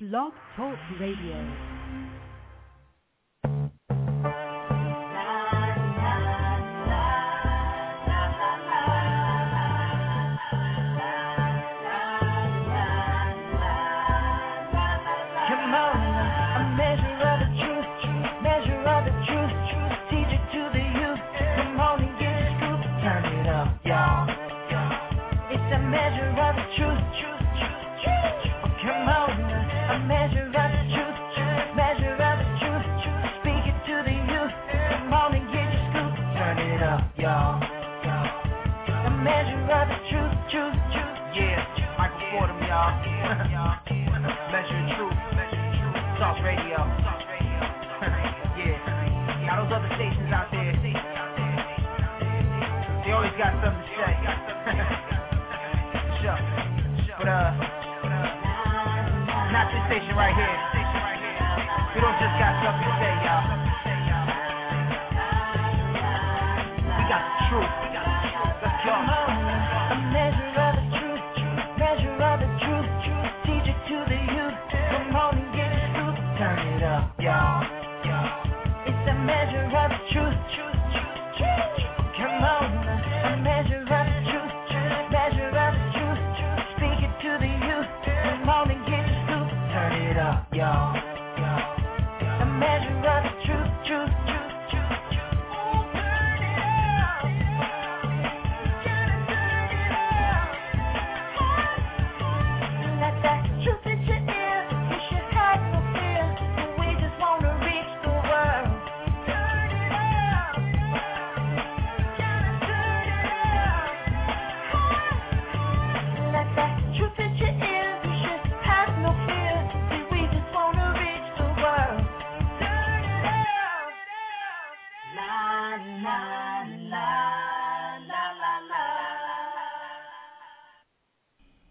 Blog Talk Radio. Yeah, Michael Fordham, y'all. measure truth. Talk radio. yeah. Got those other stations out there. They always got something to say. sure. But uh not this station right here. We don't just got something to say, y'all. We got truth. The truth,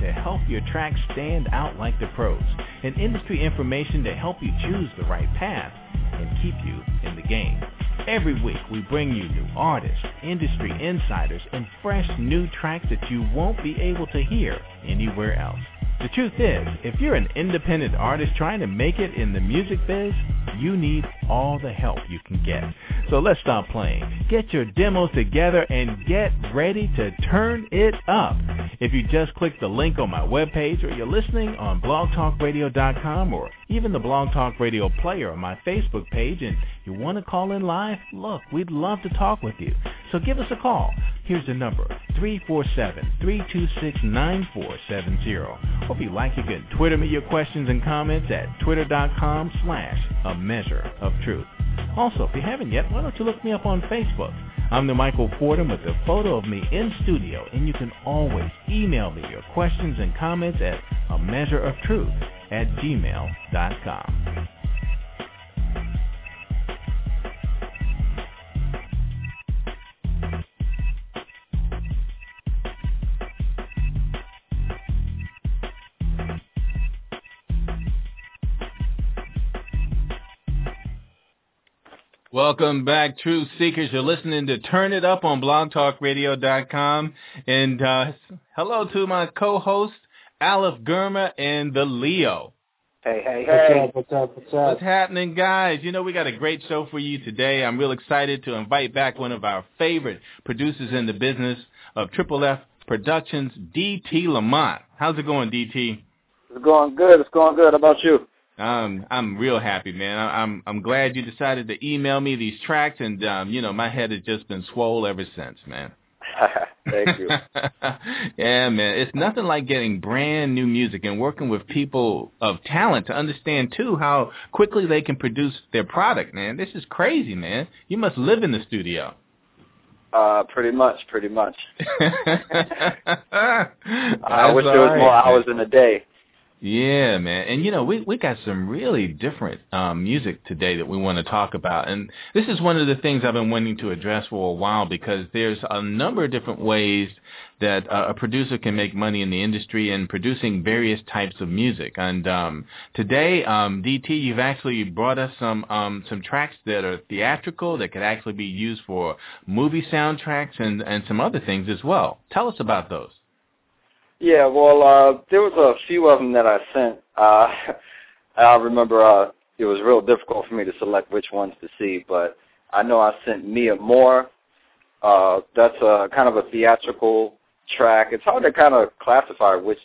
to help your tracks stand out like the pros, and industry information to help you choose the right path and keep you in the game. Every week we bring you new artists, industry insiders, and fresh new tracks that you won't be able to hear anywhere else. The truth is, if you're an independent artist trying to make it in the music biz, you need all the help you can get. So let's stop playing. Get your demos together and get ready to turn it up. If you just click the link on my webpage or you're listening on blogtalkradio.com or even the Blog Talk Radio player on my Facebook page and you want to call in live, look, we'd love to talk with you. So give us a call. Here's the number, 347-326-9470. Or if you like, you can Twitter me your questions and comments at twitter.com slash a measure of truth. Also, if you haven't yet, why don't you look me up on Facebook? I'm the Michael Fordham with a photo of me in studio, and you can always email me your questions and comments at a measure of truth at gmail.com. Welcome back, Truth Seekers. You're listening to Turn It Up on blogtalkradio.com. And uh, hello to my co-host, Aleph Gurma and the Leo. Hey, hey, hey. What's up? What's up? What's What's happening, guys? You know, we got a great show for you today. I'm real excited to invite back one of our favorite producers in the business of Triple F Productions, DT Lamont. How's it going, DT? It's going good. It's going good. How about you? Um, I'm real happy, man. I, I'm I'm glad you decided to email me these tracks, and um, you know, my head has just been swole ever since, man. Thank you. yeah, man. It's nothing like getting brand new music and working with people of talent to understand too how quickly they can produce their product, man. This is crazy, man. You must live in the studio. Uh, pretty much, pretty much. I wish there was more hours in a day. Yeah, man. And you know, we we got some really different um, music today that we want to talk about. And this is one of the things I've been wanting to address for a while because there's a number of different ways that uh, a producer can make money in the industry and producing various types of music. And um, today, um, DT, you've actually brought us some um, some tracks that are theatrical that could actually be used for movie soundtracks and and some other things as well. Tell us about those. Yeah, well, uh, there was a few of them that I sent. Uh, I remember uh, it was real difficult for me to select which ones to see, but I know I sent Mia Moore. Uh, that's a kind of a theatrical track. It's hard to kind of classify which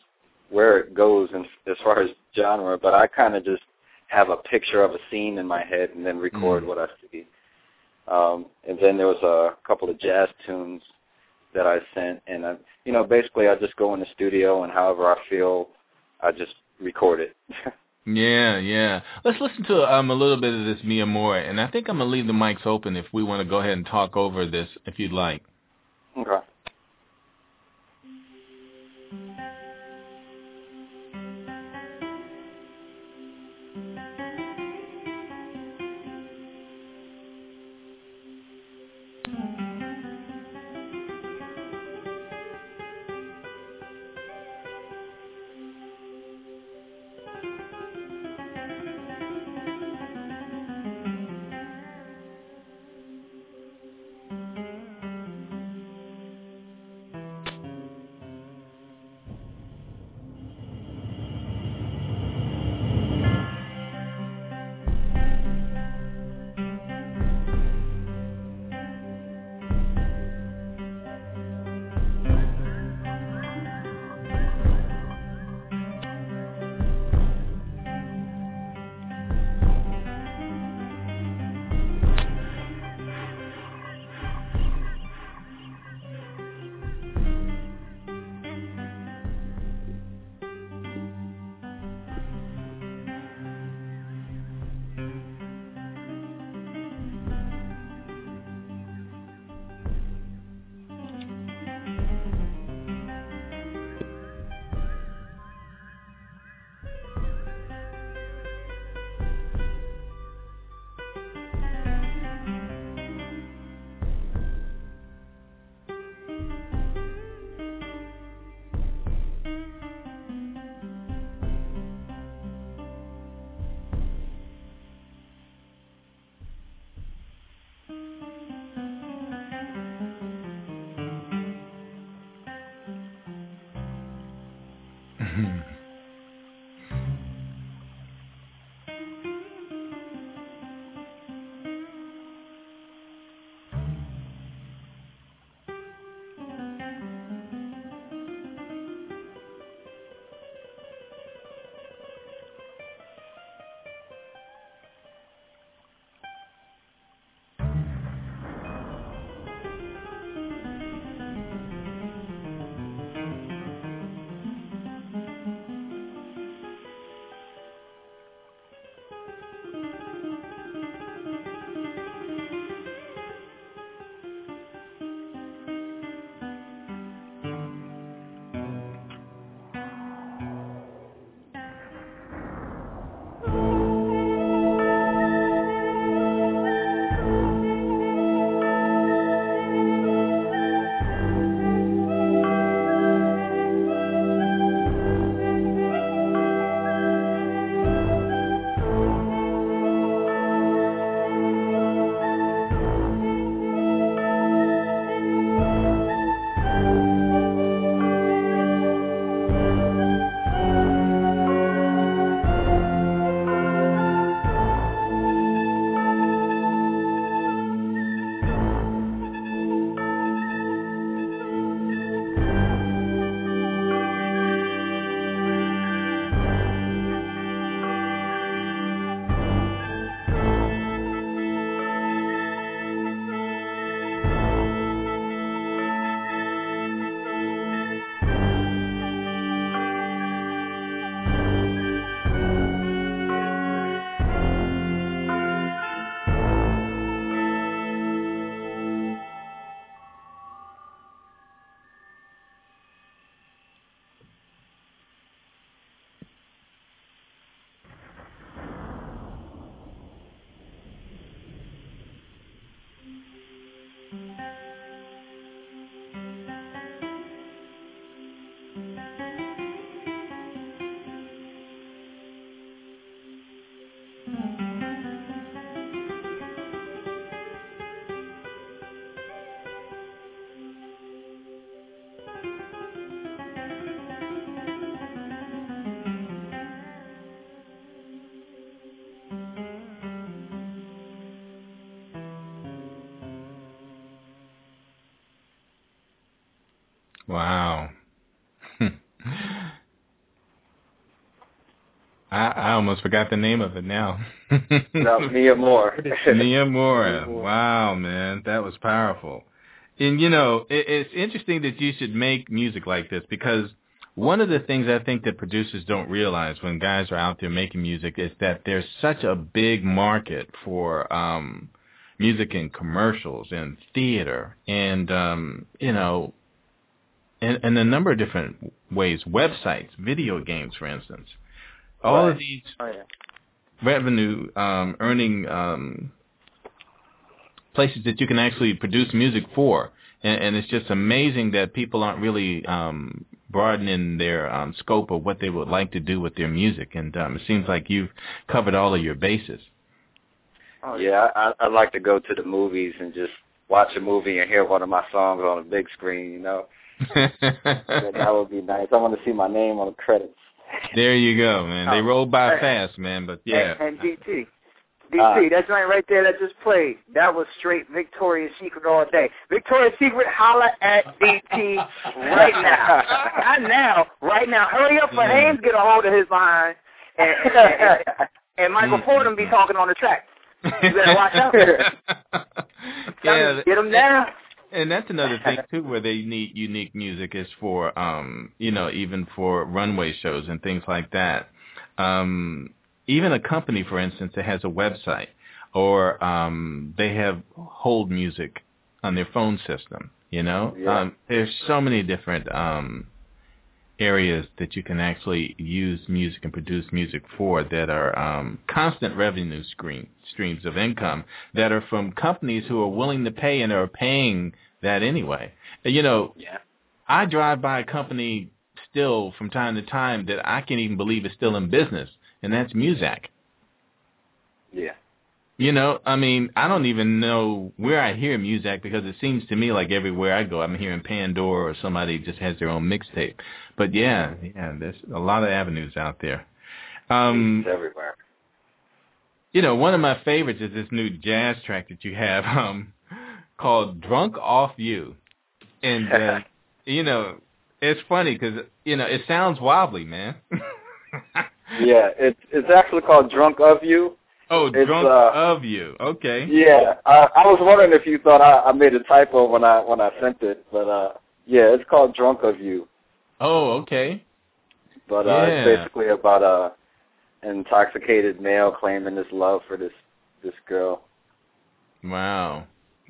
where it goes in, as far as genre, but I kind of just have a picture of a scene in my head and then record mm. what I see. Um, and then there was a couple of jazz tunes that I sent, and I, you know, basically I just go in the studio and however I feel, I just record it. yeah, yeah. Let's listen to um a little bit of this Mia Moore, and I think I'm gonna leave the mics open if we want to go ahead and talk over this, if you'd like. Okay. Wow. I, I almost forgot the name of it now. no, Mia Moore. Mia Moore. Wow, man, that was powerful. And you know, it, it's interesting that you should make music like this because one of the things I think that producers don't realize when guys are out there making music is that there's such a big market for um music in commercials and theater and um you know in, in a number of different ways, websites, video games, for instance. All Right. of these Oh, yeah. revenue um, earning um, places that you can actually produce music for, and, and it's just amazing that people aren't really um, broadening their um, scope of what they would like to do with their music. And um, it seems like you've covered all of your bases. Oh, yeah, I, I'd like to go to the movies and just watch a movie and hear one of my songs on a big screen, you know? Yeah, that would be nice. I want to see my name on the credits. there you go, man. They Oh, roll by fast, man. But yeah, And, and DT. DT, Uh, that joint right there that just played, that was straight Victoria's Secret all day. Victoria's Secret, holla at DT right now. Not now, right now. Hurry up for Yeah. Hanes get a hold of his line, and, and, and Michael. Fordham be talking on the track. You better watch out. yeah, Get him down. And that's another thing too, where they need unique music is for, um, you know, even for runway shows and things like that. Um, even a company, for instance, that has a website, or um, they have hold music on their phone system. You know, Yeah. um, there's so many different um, areas that you can actually use music and produce music for that are um, constant revenue stream, streams of income that are from companies who are willing to pay and are paying that anyway. You know, Yeah. I drive by a company still from time to time that I can't even believe is still in business, and that's Muzak. Yeah. You know, I mean, I don't even know where I hear Muzak because it seems to me like everywhere I go, I'm hearing Pandora or somebody just has their own mixtape. But yeah, yeah, there's a lot of avenues out there. Um, it's everywhere. you know, one of my favorites is this new jazz track that you have um, called "Drunk Off You," and uh, you know, it's funny because you know it sounds wobbly, man. Yeah, it's it's actually called Drunk of You. Oh, It's, drunk uh, of you. Okay. Yeah, I, I was wondering if you thought I, I made a typo when I when I sent it, but uh, yeah, it's called Drunk of You. Oh, okay. But uh, Yeah. it's basically about a intoxicated male claiming his love for this this girl. Wow.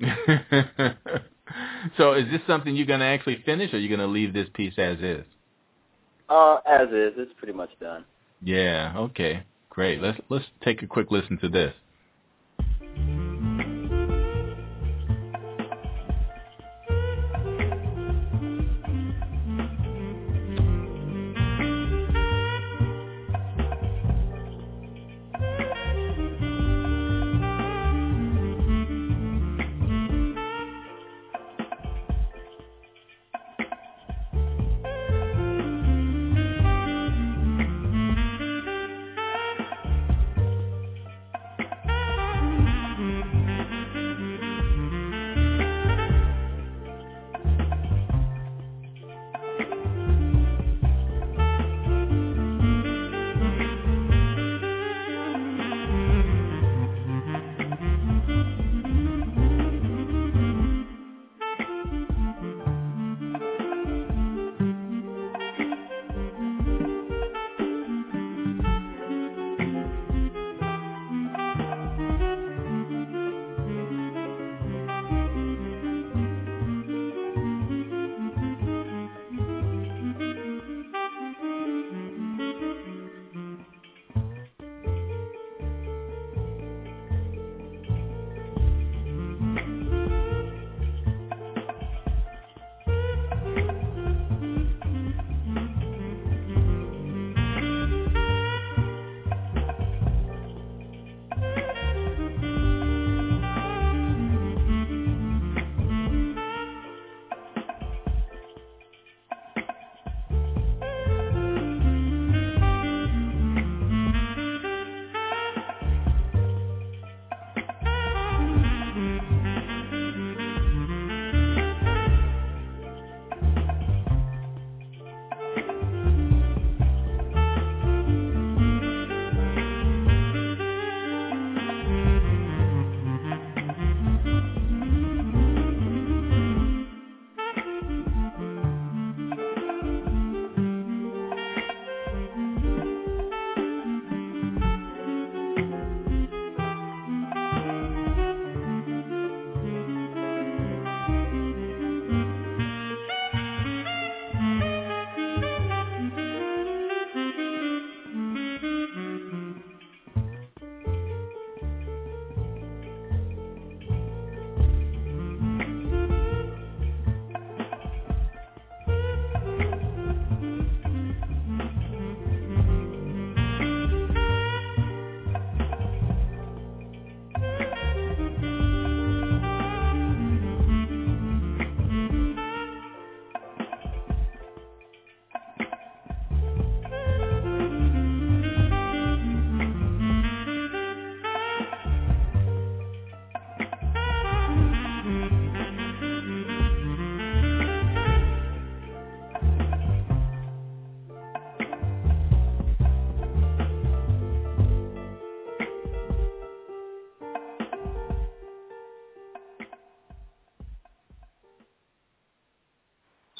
so, is this something you're going to actually finish, or are you going to leave this piece as is? Uh, as is, it's pretty much done. Yeah. Okay. Great. Let's let's take a quick listen to this.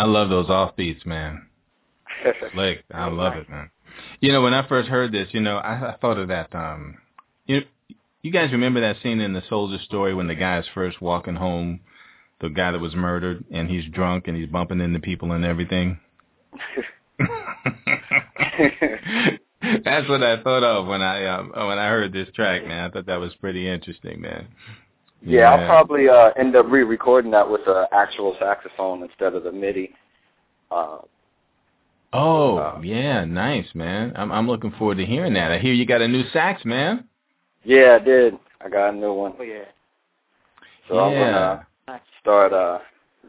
I love those off beats, man. Slick. I love it, man. You know, when I first heard this, you know, I, I thought of that. Um, you you guys remember that scene in the Soldier Story when the guy's first walking home, the guy that was murdered, and he's drunk and he's bumping into people and everything. That's what I thought of when I um, when I heard this track, man. I thought that was pretty interesting, man. Yeah, yeah. I'll probably uh, end up re-recording that with an actual saxophone instead of the MIDI. Uh, oh, uh, yeah, nice, man. I'm I'm looking forward to hearing that. I hear you got a new sax, man. Yeah, I did. I got a new one. Oh yeah. So yeah. I'm gonna start uh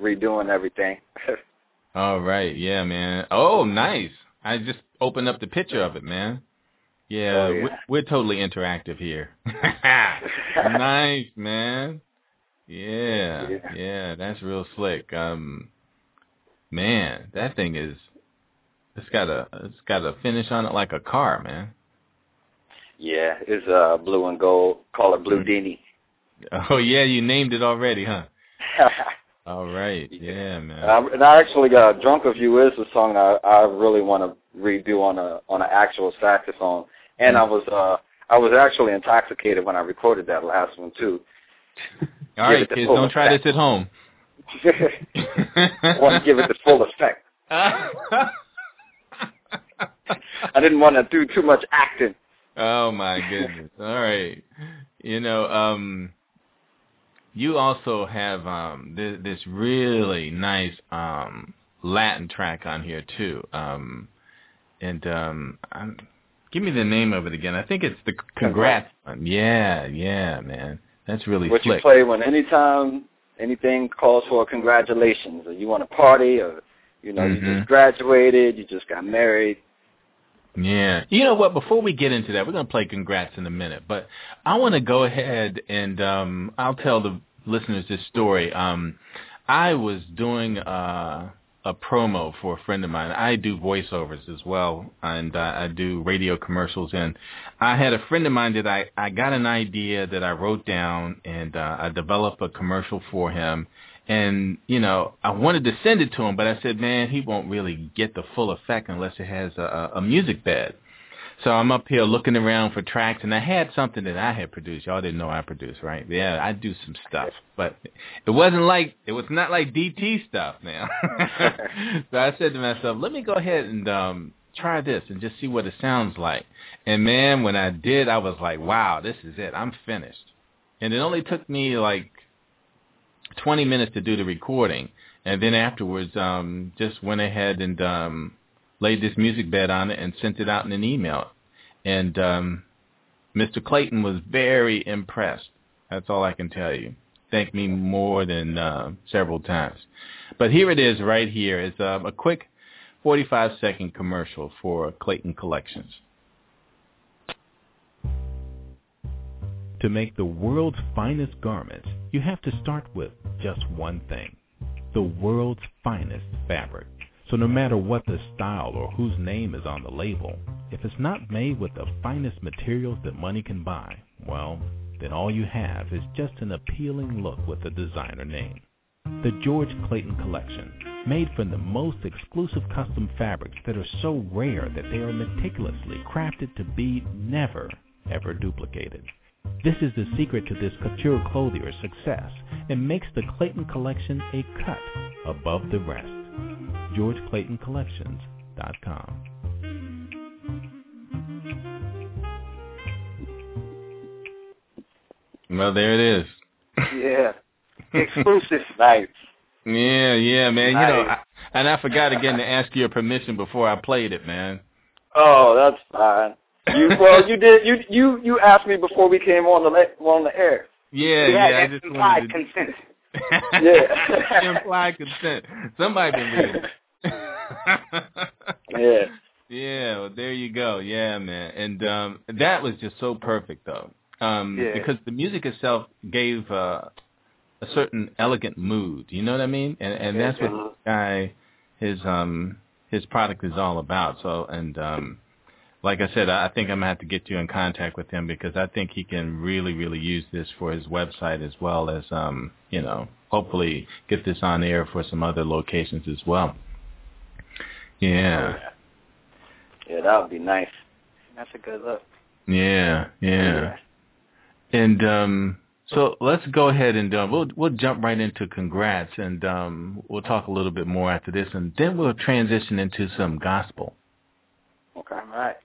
redoing everything. All right, yeah, man. Oh, nice. I just opened up the picture of it, man. Yeah, oh, yeah. We're, we're, totally interactive here. nice, man. Yeah, yeah, yeah, that's real slick. Um, man, that thing is, it's got a, it's got a finish on it like a car, man. Yeah, it's uh blue and gold. Call it Blue Dini. Oh yeah, you named it already, huh? All right, yeah, man. And I, and I actually got "Drunk of You" is a song I I really want to redo on a on an actual saxophone, and I was uh I was actually intoxicated when I recorded that last one too. All right, kids, don't effect. try this at home. I want to give it the full effect. I didn't want to do too much acting. Oh my goodness! All right, you know, um, you also have um this, this really nice um Latin track on here too. Um, and um, I'm, give me the name of it again. I think it's the Congrats one. Yeah, yeah, man, that's really what slick. you play when anytime anything calls for congratulations, or you want to party, or you know mm-hmm. you just graduated, you just got married. Yeah. You know what? Before we get into that, we're going to play congrats in a minute, but I want to go ahead and um, I'll tell the listeners this story. Um, I was doing uh, a promo for a friend of mine. I do voiceovers as well, and uh, I do radio commercials. And I had a friend of mine that I I got an idea that I wrote down, and uh, I developed a commercial for him. And you know, I wanted to send it to him, but I said, man, he won't really get the full effect unless it has a, a music bed. So I'm up here looking around for tracks, and I had something that I had produced. Y'all didn't know I produced, right? Yeah, I do some stuff, but it wasn't like it was not like DT stuff now. so I said to myself, let me go ahead and um try this and just see what it sounds like. And man, when I did, I was like, wow, this is it. I'm finished. And it only took me like 20 minutes to do the recording, and then afterwards, um, just went ahead and um laid this music bed on it and sent it out in an email. And um, Mr. Clayton was very impressed. That's all I can tell you. Thanked me more than uh, several times. But here it is right here. It's um, a quick 45-second commercial for Clayton Collections. To make the world's finest garments, you have to start with just one thing, the world's finest fabric. So no matter what the style or whose name is on the label, if it's not made with the finest materials that money can buy, well, then all you have is just an appealing look with a designer name. The George Clayton Collection, made from the most exclusive custom fabrics that are so rare that they are meticulously crafted to be never, ever duplicated. This is the secret to this couture clothier's success and makes the Clayton Collection a cut above the rest. GeorgeClaytonCollections.com. Well, there it is. Yeah. Exclusive. nice. Yeah, yeah, man. Nice. You know, I, and I forgot again to ask your permission before I played it, man. Oh, that's fine. You well, you did. You you you asked me before we came on the on the air. Yeah, yeah. yeah I just implied to... consent. yeah. implied consent. Somebody been reading. yeah. Yeah, well, there you go. Yeah, man. And um that was just so perfect though. Um yeah. because the music itself gave uh a certain elegant mood. You know what I mean? And and that's what this guy his um his product is all about. So and um like I said, I think I'm gonna have to get you in contact with him because I think he can really, really use this for his website as well as, um, you know, hopefully get this on air for some other locations as well. Yeah. Yeah, that would be nice. That's a good look. Yeah, yeah. And um so let's go ahead and um, we'll we'll jump right into congrats and um we'll talk a little bit more after this and then we'll transition into some gospel. Okay. All right.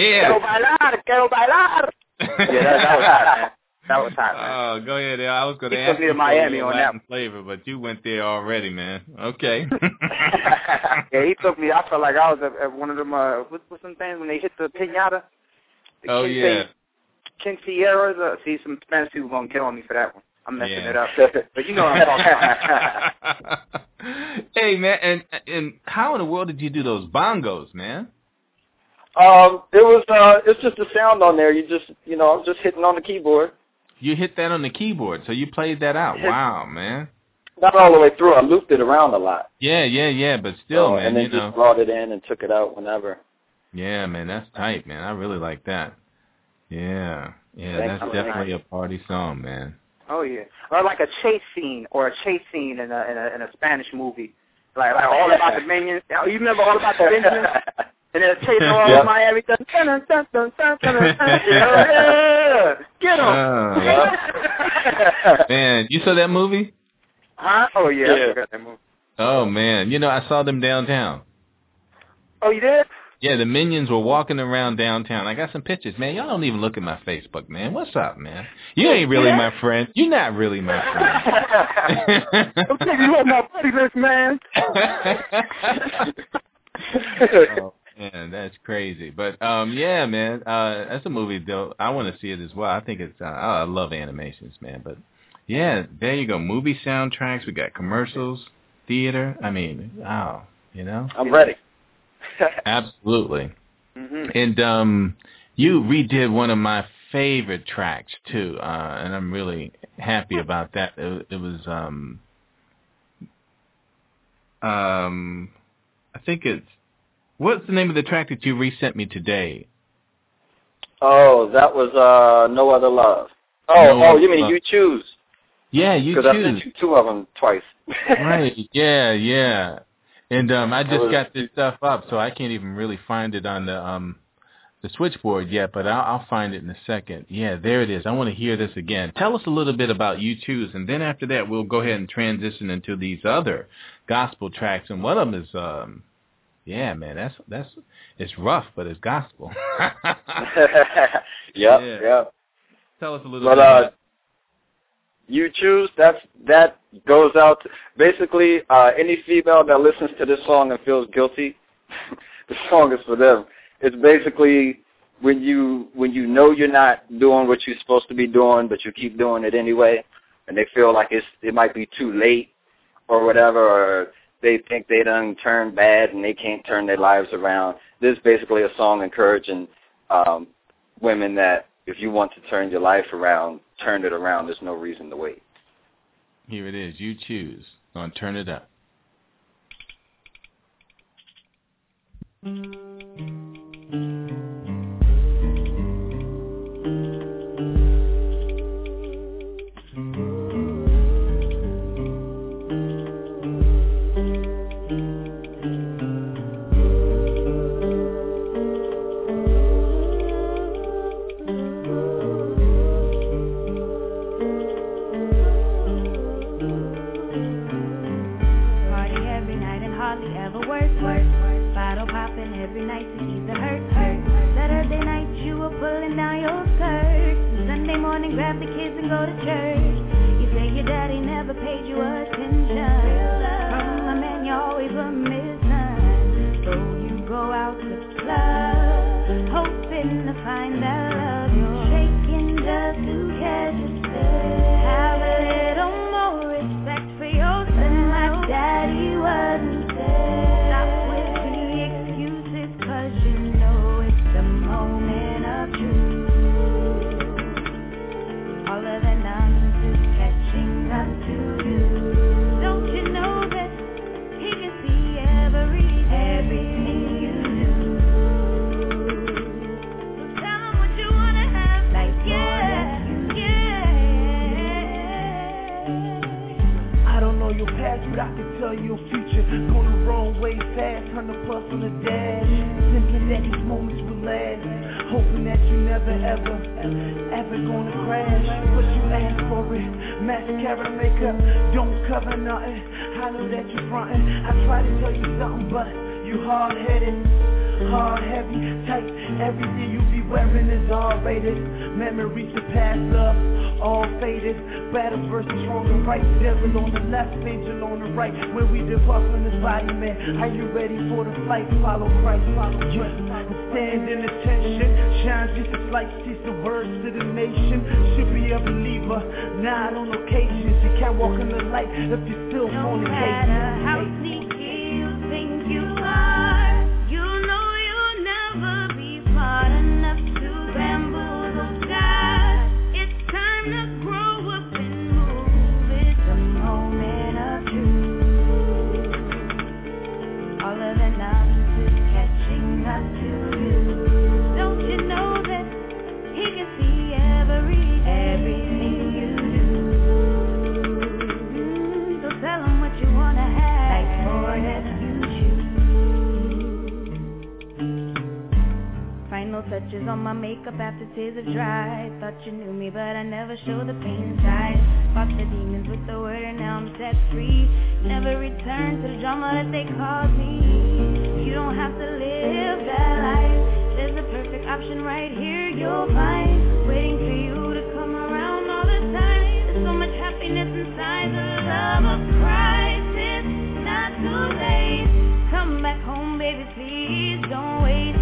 Quiero yeah. bailar, quiero bailar. Yeah, that, that was hot, man. That was hot, man. Oh, go ahead. I was going to ask you Miami your on that flavor, but you went there already, man. Okay. yeah, he took me. I felt like I was at, at one of them. Uh, what, what's some things when they hit the pinata? The oh Quince- yeah. Quinceañeras. Uh, see, some Spanish people gonna kill me for that one. I'm messing Yeah. it up, but you know what I'm talking about. hey man, and and how in the world did you do those bongos, man? Um, it was uh, it's just a sound on there. You just, you know, I'm just hitting on the keyboard. You hit that on the keyboard, so you played that out. Wow, man. Not all the way through. I looped it around a lot. Yeah, yeah, yeah, but still, So, man, and then you just know. brought it in and took it out whenever. Yeah, man, that's tight, man. I really like that. Yeah, yeah, Thank that's you. definitely a party song, man. Oh yeah, or like a chase scene or a chase scene in a in a, in a Spanish movie, like like all about the minions. Oh, You remember all about the Benjamins? And then chasing all Yep. over Miami. Dun, dun, dun, dun, dun, dun, dun, dun. yeah, get him. Oh. Uh, man, you saw that movie? huh? Oh yeah, I Yeah. forgot that movie. Oh man, you know I saw them downtown. Oh, you did? Yeah, the minions were walking around downtown. I got some pictures, man. Y'all don't even look at my Facebook, man. What's up, man? You ain't really my friend. You're not really my friend. I'm taking you on my buddy list, man. oh, man, that's crazy. But um, yeah, man, uh, that's a movie though. I want to see it as well. I think it's. Uh, I love animations, man. But yeah, there you go. Movie soundtracks. We got commercials, theater. I mean, wow. You know. I'm ready. Absolutely. Mm-hmm. And um, you redid one of my favorite tracks too, uh, and I'm really happy about that. It, it was um, um, I think it's what's the name of the track that you resent me today? Oh, that was uh, no other love. Oh, No oh, you mean Love. you choose? Yeah, you Choose. Because I sent you two of them twice. right. Yeah, yeah. And um I just was- got this stuff up, so I can't even really find it on the um the switchboard yet, but I'll, I'll find it in a second. Yeah, there it is. I want to hear this again. Tell us a little bit about you choose, and then after that, we'll go ahead and transition into these other gospel tracks. And one of them is, um, yeah, man, that's that's it's rough, but it's gospel. yep, Yeah. yep. Tell us a little But bit. uh, you choose. That's that goes out. To, basically, uh, any female that listens to this song and feels guilty, the song is for them. It's basically when you when you know you're not doing what you're supposed to be doing, but you keep doing it anyway, and they feel like it's it might be too late or whatever, or they think they done turned bad and they can't turn their lives around. This is basically a song encouraging um, women that if you want to turn your life around, turn it around. There's no reason to wait. Here it is. You choose on Turn It Up. Party 100 the dash. Thinking that these moments will last. Hoping that you never ever, ever gonna crash. But you ask for it. Mascara, makeup, don't cover nothing. I know that you're frontin'. I try to tell you something, but you hard headed. Hard, heavy, tight, everything you be wearing is all rated. Memories of past love, all faded. Battle versus wrong and right. Devil on the left, angel on the right. When we depart from this body, man, are you ready for the flight? Follow Christ, follow Christ. Stand in attention, shine just a slight, teach the words to the nation. Should be a believer, not on occasions. You can't walk in the light if you're still No fornicating. Touches on my makeup after tears have mm-hmm. dried. Thought you knew me, but I never showed the pain inside. Fought the demons with the word, and now I'm set free. Never return to the drama that they caused me. You don't have to live that life. There's a perfect option right here you'll find. Waiting for you to come around all the time. There's so much happiness inside the love of Christ. It's not too late. Come back home, baby, please don't wait.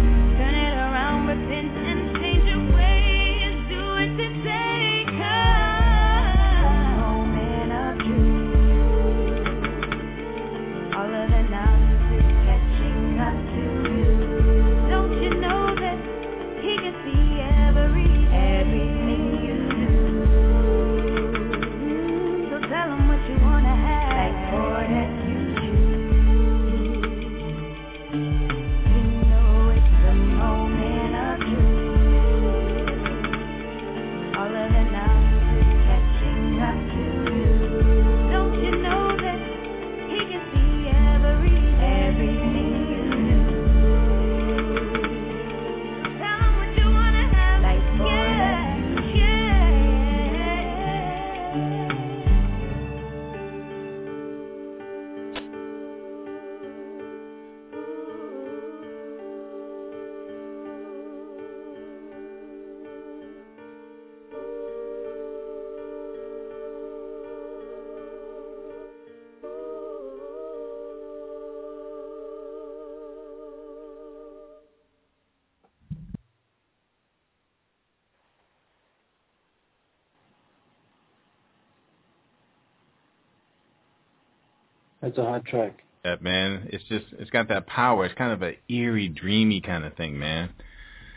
That's a hot track. That man, it's just it's got that power. It's kind of a eerie, dreamy kind of thing, man.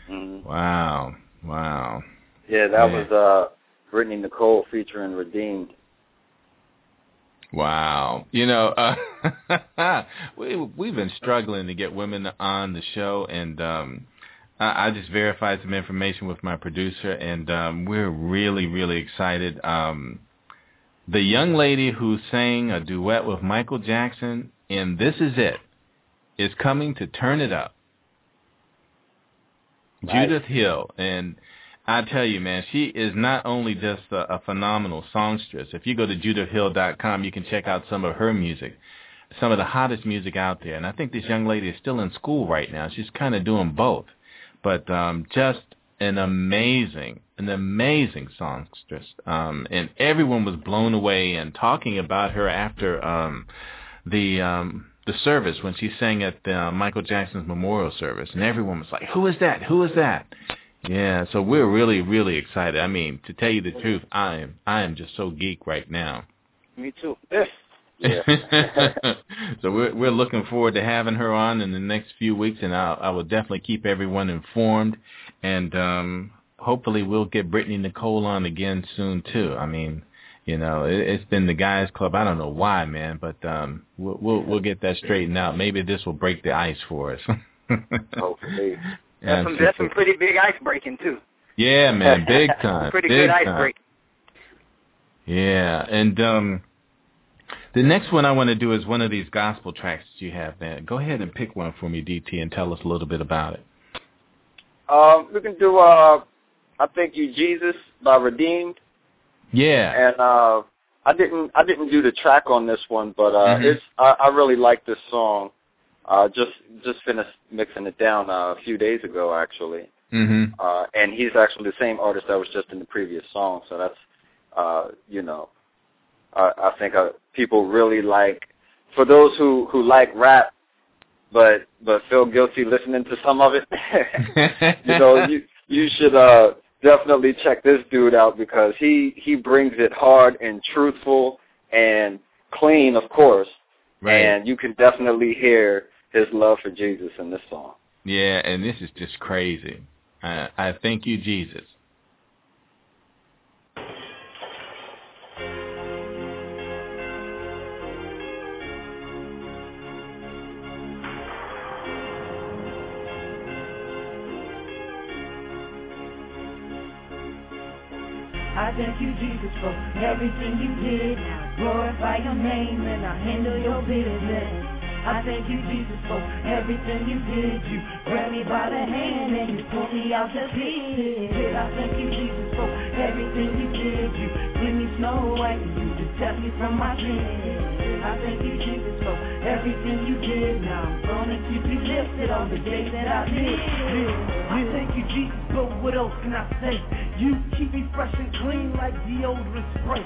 Mhm. Wow, wow. Yeah, that Yeah. was uh, Brittney Nicole featuring Redeemed. Wow. You know, uh, we we've been struggling to get women on the show, and um, I, I just verified some information with my producer, and um, we're really, really excited. Um, the young lady who sang a duet with Michael Jackson in "This Is It" is coming to turn it up. Judith Hill, and I tell you, man, she is not only just a, a phenomenal songstress. If you go to judithhill.com, you can check out some of her music, some of the hottest music out there. And I think this young lady is still in school right now. She's kind of doing both, but um, just an amazing, an amazing songstress. Um, and everyone was blown away and talking about her after um, the um, the service when she sang at uh, Michael Jackson's memorial service, and everyone was like, "Who is that? Who is that?" Yeah, so we're really, really excited. I mean, to tell you the truth, I am, I am just so geek right now. Me too. Yeah. so we're we're looking forward to having her on in the next few weeks, and I I will definitely keep everyone informed, and um hopefully we'll get Brittney Nicole on again soon too. I mean, you know, it, it's been the guys club. I don't know why, man, but um we'll we'll, we'll get that straightened out. Maybe this will break the ice for us. Hopefully. That's some, that's some pretty big ice breaking too. Yeah, man, big time. Pretty big good ice time. break. Yeah, and um the next one I want to do is one of these gospel tracks that you have, man. Go ahead and pick one for me, DT, and tell us a little bit about it. Um, we can do uh, I Thank You Jesus by Redeemed, Yeah. and uh, I didn't I didn't do the track on this one, but uh, Mhm. it's I, I really like this song. Uh, just just finished mixing it down uh, a few days ago, actually. Mhm. uh, and he's actually the same artist that was just in the previous song. So that's, uh, you know, I, I think uh, people really like. For those who who like rap, but but feel guilty listening to some of it, you know, you you should uh, definitely check this dude out because he he brings it hard and truthful and clean, of course, right. and you can definitely hear his love for Jesus in this song. Yeah, and this is just crazy. I, I thank you, Jesus. I thank you, Jesus, for everything you did. Now glorify your name and I handle your business. I thank you, Jesus, for everything you did. You grabbed me by the hand and you pulled me out the pit. I thank you, Jesus, for everything you did. You give me snow white and you protect me from my sins. I thank you, Jesus, for everything you did. Now I'm gonna keep you lifted on the days that I live. I thank you, Jesus, but what else can I say? You keep me fresh and clean like deodorant spray.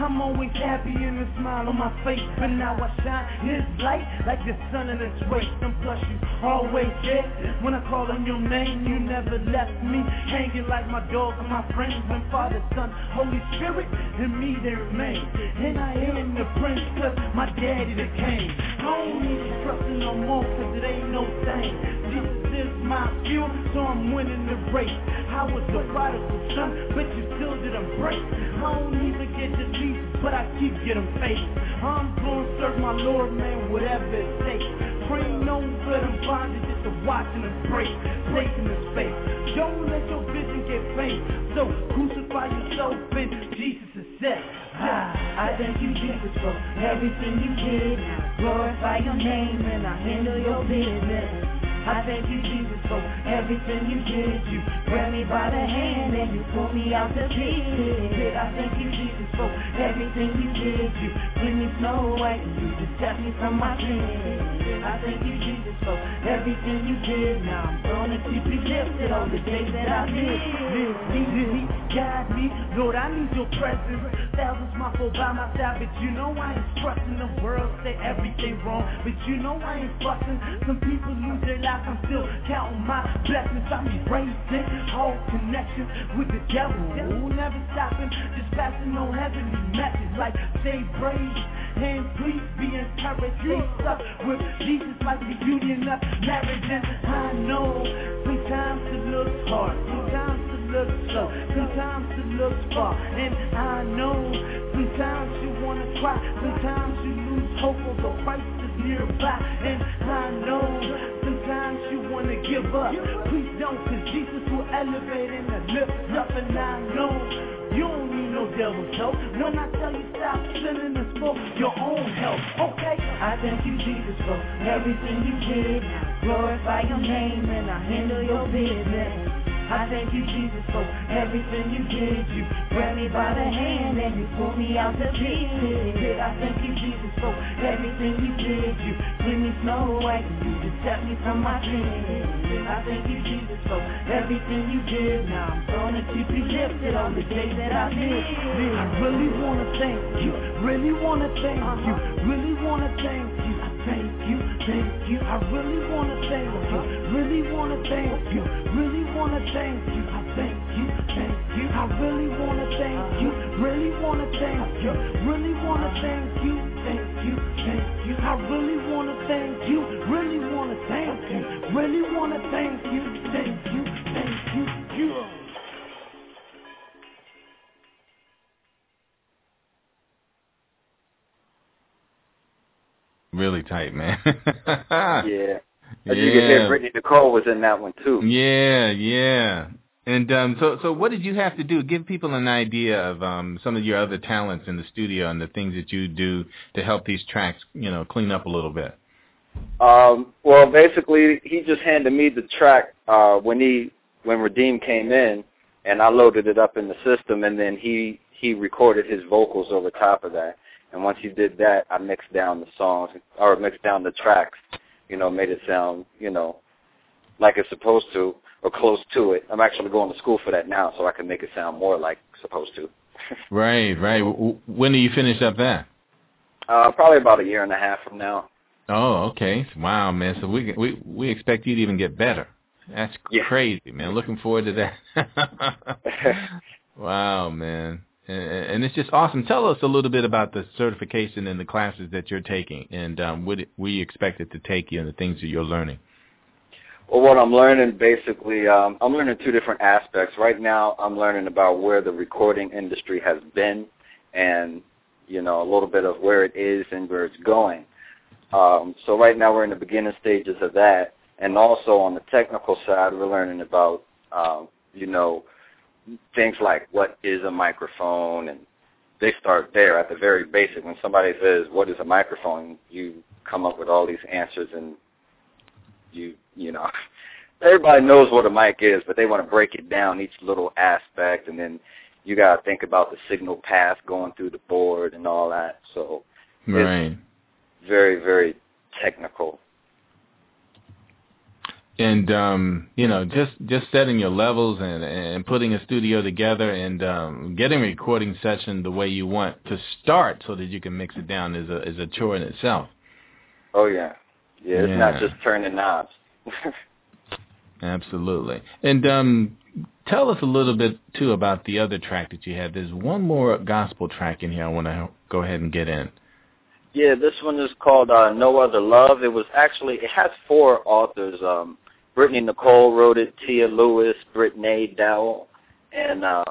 I'm always happy and a smile on my face, but now I shine His light like the sun in its rays. And plus you always there when I call on your name. You never left me hanging like my dog and my friends. And Father, Son, Holy Spirit, and me they remain. And I am the prince, cause my daddy that king I don't need you trusting no more, cause it ain't no thing. Is my fuel, so I'm winning the race. I was the prodigal son, still didn't break. I don't even get to Jesus, but I keep getting faith. I'm gonna serve my Lord, man, whatever it takes. Praying no good and bondage, just to watching and pray, taking the space. Don't let your vision get faint. So crucify yourself in Jesus'. Ah, I thank you, Jesus, for everything you did. Glorify your name and I handle your business. I thank you, Jesus, for everything you did. You grabbed me by the hand and you pulled me out the pit. I thank you, Jesus, for everything you did. You cleaned me snow white and you protect me from my sins. I thank you, Jesus, for everything you did. Now I'm gonna keep you lifted on the days that I live. Live, me, guide me. Lord, I need your presence. Thousands my foe by my side, but you know I ain't trusting the world. Say everything wrong, but you know I ain't fussing. Some people lose their I'm still counting my blessings. I'm erasing all connections with the devil. Never stopping, just passing on heavenly message like stay brave and please be encouraged. Stay stuck with Jesus like the union of marriage. And I know sometimes it looks hard, sometimes it looks slow, sometimes it looks far. And I know sometimes you wanna cry, sometimes you lose hope of the is nearby. And I know sometimes you wanna give up. Please don't, cause Jesus will elevate and lift up. And I know you don't need no devil's help. When I tell you stop sinning, it's for your own help. Okay? I thank you, Jesus, for everything you did. Glorify your name and I handle your business. I thank you, Jesus, for everything you did. You grabbed me by the hand and you pulled me out the pit. I thank you, Jesus, for everything you did. You cleaned me snow white and you protect me from my sins. I thank you, Jesus, for everything you did. Now I'm gonna keep you lifted on the days that I live. I really wanna thank you, really wanna thank you, really wanna thank you. Thank you, thank you. I really wanna thank you, really wanna thank you, really wanna thank you. I thank you, thank you. I really wanna thank you, really wanna thank you, really wanna thank you, thank you, thank you. I really wanna thank you, really wanna thank you, really wanna thank you, thank you, thank you. you. Really tight, man. yeah. As you can hear, Brittney Nicole was in that one too. Yeah, yeah. And um, so, so what did you have to do? Give people an idea of um, some of your other talents in the studio and the things that you do to help these tracks, you know, clean up a little bit. Um, well, basically, he just handed me the track uh, when he when Redeem came in, and I loaded it up in the system, and then he he recorded his vocals over top of that. And once he did that, I mixed down the songs or mixed down the tracks, you know, made it sound, you know, like it's supposed to or close to it. I'm actually going to school for that now, so I can make it sound more like it's supposed to. right, right. When do you finish up that? Uh, probably about a year and a half from now. Oh, okay. Wow, man. So we we we expect you to even get better. That's yeah. crazy, man. Looking forward to that. wow, man. And it's just awesome. Tell us a little bit about the certification and the classes that you're taking, and um, what we expect it to take you, and the things that you're learning. Well, what I'm learning basically, um, I'm learning two different aspects. Right now, I'm learning about where the recording industry has been, and you know a little bit of where it is and where it's going. Um, so right now, we're in the beginning stages of that, and also on the technical side, we're learning about um, you know things like what is a microphone and they start there at the very basic. When somebody says, what is a microphone, you come up with all these answers and you, you know, everybody knows what a mic is, but they want to break it down each little aspect and then you got to think about the signal path going through the board and all that. So right. it's very, very technical and um, you know, just just setting your levels and and putting a studio together and um, getting a recording session the way you want to start, so that you can mix it down is a is a chore in itself. Oh yeah, yeah. It's yeah. not just turning knobs. Absolutely. And um, tell us a little bit too about the other track that you had. There's one more gospel track in here. I want to go ahead and get in. Yeah, this one is called uh, "No Other Love." It was actually it has four authors. Um, Brittney Nicole wrote it, Tia Lewis, Brittany Dowell, and uh,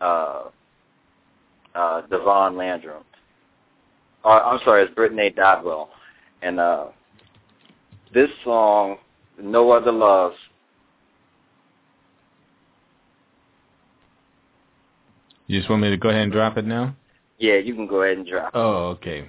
uh, uh, Devon Landrum. Uh, I'm sorry, it's Brittany Dodwell. And uh, this song, No Other Love, You just want me to go ahead and drop it now? Yeah, you can go ahead and drop it. Oh, okay.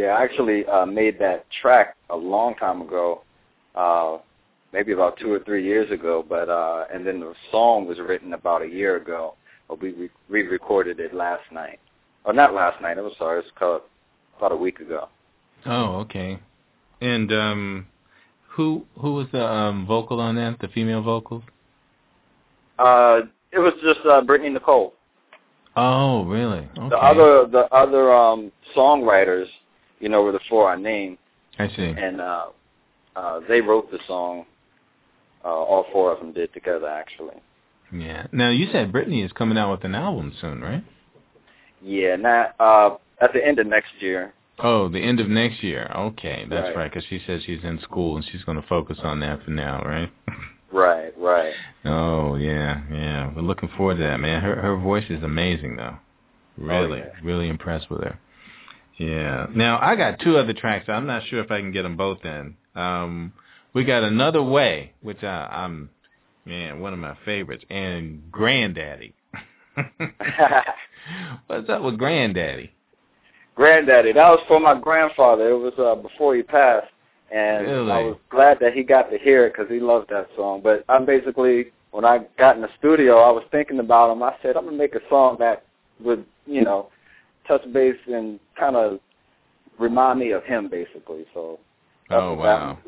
Yeah, I actually uh, made that track a long time ago, uh, maybe about two or three years ago. But uh, and then the song was written about a year ago. But we re- re-recorded it last night, or not last night. It was sorry, it's called about a week ago. Oh, okay. And um, who who was the um, vocal on that? The female vocals? Uh, it was just uh, Brittney Nicole. Oh, really? Okay. The other the other um, songwriters, you know, were the four I named, I see. and uh, uh, they wrote the song. Uh, all four of them did together, actually. Yeah. Now you said Brittney is coming out with an album soon, right? Yeah, Now uh, at the end of next year. Oh, the end of next year. Okay, that's Right. right. Because she says she's in school and she's going to focus on that for now, right? Right, right. oh yeah, yeah. We're looking forward to that, man. Her her voice is amazing, though. Really, Oh, yeah. really impressed with her. Yeah. Now I got two other tracks. I'm not sure if I can get them both in. Um, we got another way, which I, I'm, man, one of my favorites, and Granddaddy. What's up with Granddaddy? Granddaddy, that was for my grandfather. It was uh, before he passed, and Really? I was glad that he got to hear it because he loved that song. But I'm basically, when I got in the studio, I was thinking about him. I said, I'm gonna make a song that would, you know, touch base and kind of remind me of him, basically. So Oh wow,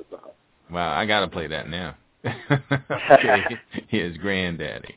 wow! I gotta play that now. okay, here's Granddaddy.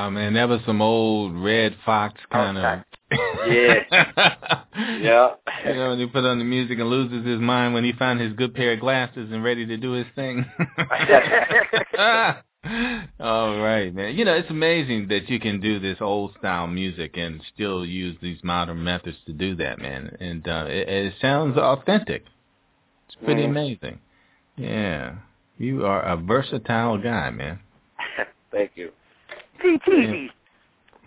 Wow, man, that was some old Redd Foxx kind Okay. of. Yeah. Yeah. You know, when he put on the music and loses his mind when he found his good pair of glasses and ready to do his thing. All right, man. You know, it's amazing that you can do this old style music and still use these modern methods to do that, man. And uh, it, it sounds authentic. It's pretty Mhm. amazing. Yeah. You are a versatile guy, man. Thank you. DTV.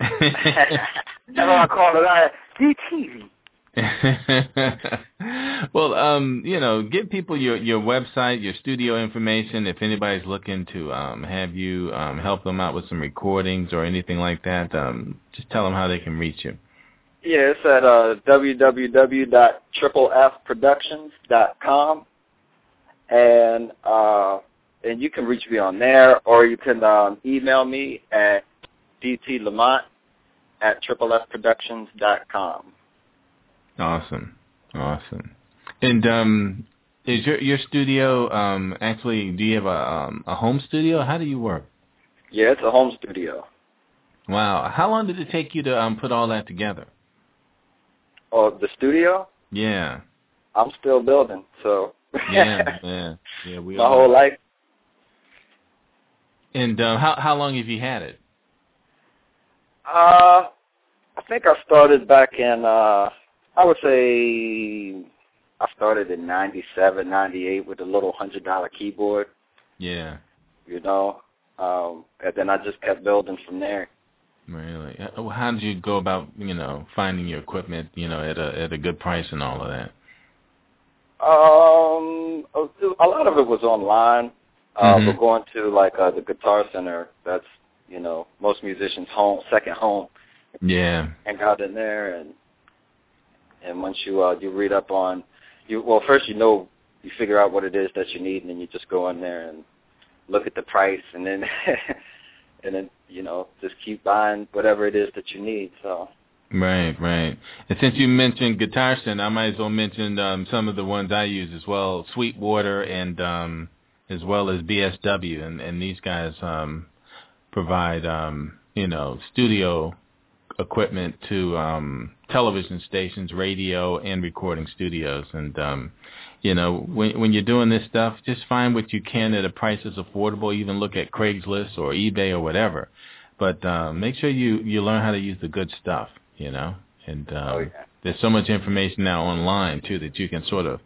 That's what I call it. Uh, DTV. well, um, you know, give people your your website, your studio information. If anybody's looking to um, have you um, help them out with some recordings or anything like that, um, just tell them how they can reach you. Yeah, it's at uh, www.triplefproductions.com, and uh, and you can reach me on there, or you can um, email me at dtlamont at triplefproductions.com. Awesome, awesome. And um, is your your studio um, actually? Do you have a um, a home studio? How do you work? Yeah, it's a home studio. Wow. How long did it take you to um, put all that together? Oh, the studio? Yeah. I'm still building, so Yeah, yeah, yeah. We my all- whole life. And uh, how how long have you had it? Uh, I think I started back in, uh, I would say I started in 97, 98 with a little $100 keyboard, Yeah, you know, um, and then I just kept building from there. really. How did you go about you know finding your equipment you know at a at a good price and all of that? Um, a lot of it was online, uh, Mhm. but going to like uh, the Guitar Center, that's, you know, most musicians' home, second home, Yeah, and got in there and and once you uh you read up on you well first you know you figure out what it is that you need and then you just go in there and look at the price and then and then you know just keep buying whatever it is that you need so right, right. And since you mentioned Guitar Center, I might as well mention um, some of the ones I use as well, Sweetwater and um, as well as BSW, and and these guys um, provide um, you know studio equipment to um, television stations, radio, and recording studios. And um, you know, when when you're doing this stuff, just find what you can at a price that's affordable. Even look at Craigslist or eBay or whatever. But um, make sure you you learn how to use the good stuff. You know, and um, oh yeah there's so much information now online too that you can sort of,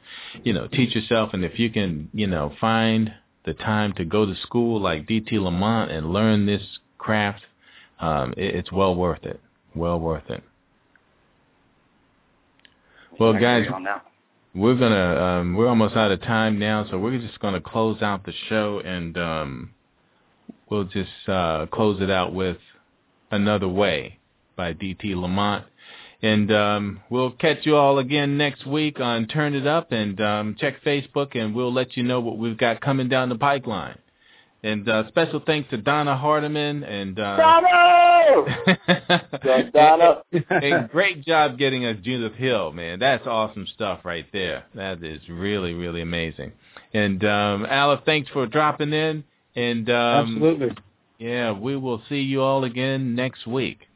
you know, teach yourself. And if you can, you know, find the time to go to school like DT Lamont and learn this craft, um, it, it's well worth it. Well worth it. Well, guys, agree on that. we're gonna um, we're almost out of time now, so we're just gonna close out the show and um, we'll just uh, close it out with "Another Way" by D.T. Lamont. And um, we'll catch you all again next week on Turn It Up and um, check Facebook, and we'll let you know what we've got coming down the pipeline. And uh, special thanks to Donna Hardiman and uh, Donna! Donna. and great job getting us Judith Hill, man. That's awesome stuff right there. That is really, really amazing. And um Aleph, thanks for dropping in. And um Absolutely. yeah, we will see you all again next week.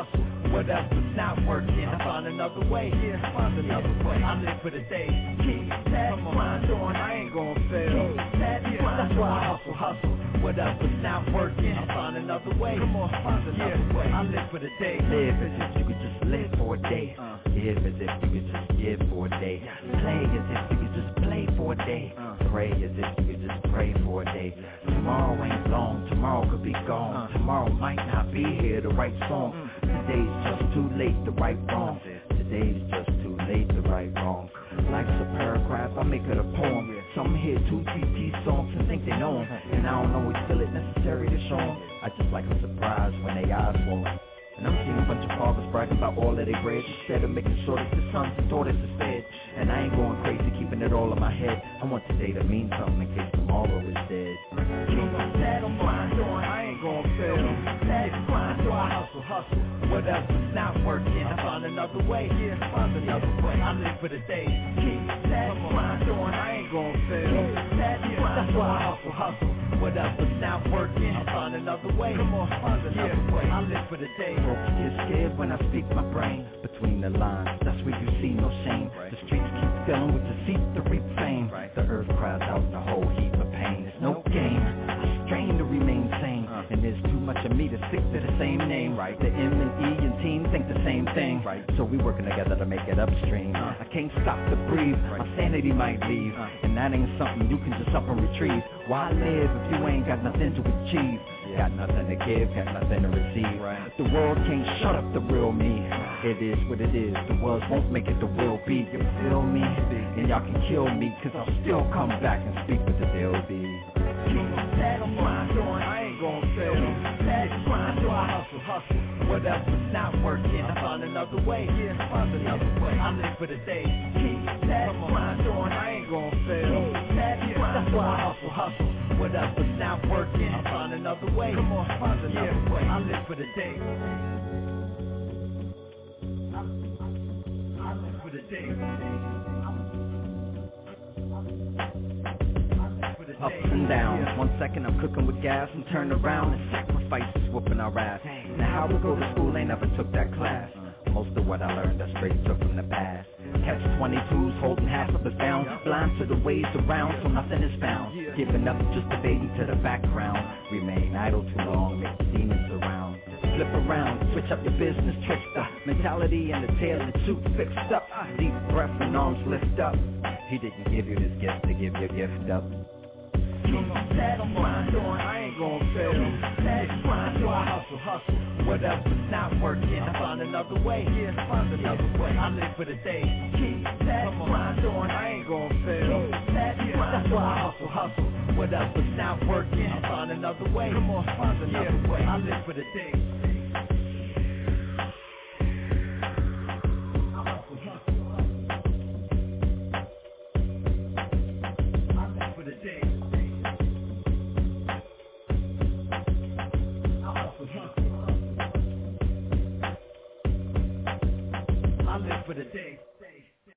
Hustle, hustle. Whatever's not working, I find another way. Yeah, find another way. I live for the day. Keep that blind on, I ain't gonna fail. Keep That blind, so I hustle, hustle. Whatever's not working, I find another way. Come on, find another way. I live for the day. Live as if you could just live for a day. Uh. Give as if you could just give for a day. Play as if you could just play for a day. Uh. Pray as if you could just pray for a day. Tomorrow ain't long, tomorrow could be gone. Uh. Tomorrow might not be here to write song. Mm. Today's just too late to right wrong. Today's just too late to right wrong. Life's a paragraph, I make it a poem. Some hear two TT songs and think they know 'em, And I don't always feel it necessary to show 'em. I just like a surprise when they eyes roll. And I'm seeing a bunch of fathers bragging about all that they bread instead of making sure that the sons and daughters is fed. And I ain't going crazy keeping it all in my head. I want today to mean something in case tomorrow is dead. Ain't hustle, hustle. What else is not working? I find another way, yeah, find another way. I live for the day. Keep that grind on, I ain't gon' fail. That grind on, I hustle, hustle. What else is not working? I find another way. Come on, find another yeah. way. I live for the day. Folks get scared when I speak my brain between the lines. That's where you see no shame. The streets keep filling with the deceit to reap fame. The earth cries out in same name. Right. The M and E and team think the same thing. Right. So we working together to make it upstream. I can't stop to breathe. My sanity might leave. And that ain't something you can just up and retrieve. Why live if you ain't got nothing to achieve? Got nothing to give, got nothing to receive. Right. The world can't shut up the real me. It is what it is. The world won't make it the will be. You feel me? And y'all can kill me, cause I'll still come back and speak with the deal be. That I'm grind hustle, hustle. What else is not working? I find another way, yeah, find another way. I live for the day. Keep that grind on, I ain't gon' fail. That grind on, I hustle, hustle. What else is not working? I find another way. Come on, find another yeah, way. I live for the day. I live for the day. Ups and downs. One second I'm cooking with gas and turn around and sacrifices whooping our ass. Now how we go to school ain't never took that class. Most of what I learned I straight took from the past. Catch 22s holding half of us down. Blind to the ways around so nothing is found. Giving up just a baby to the background. Remain idle too long, make the demons around. Flip around, switch up your business, trickster. Mentality and the tail and suit fixed up. Deep breath and arms lift up. He didn't give you this gift to give your gift up. That I'm grind on, I ain't gon' fail. That grind on, hustle, hustle. What else is not working? I find another way, find another way. I live for the day. Keep that grind on, I ain't gon' fail. That grind, I hustle, hustle. What else is not working? I find another way. On, find another way. I live for the day. For the day.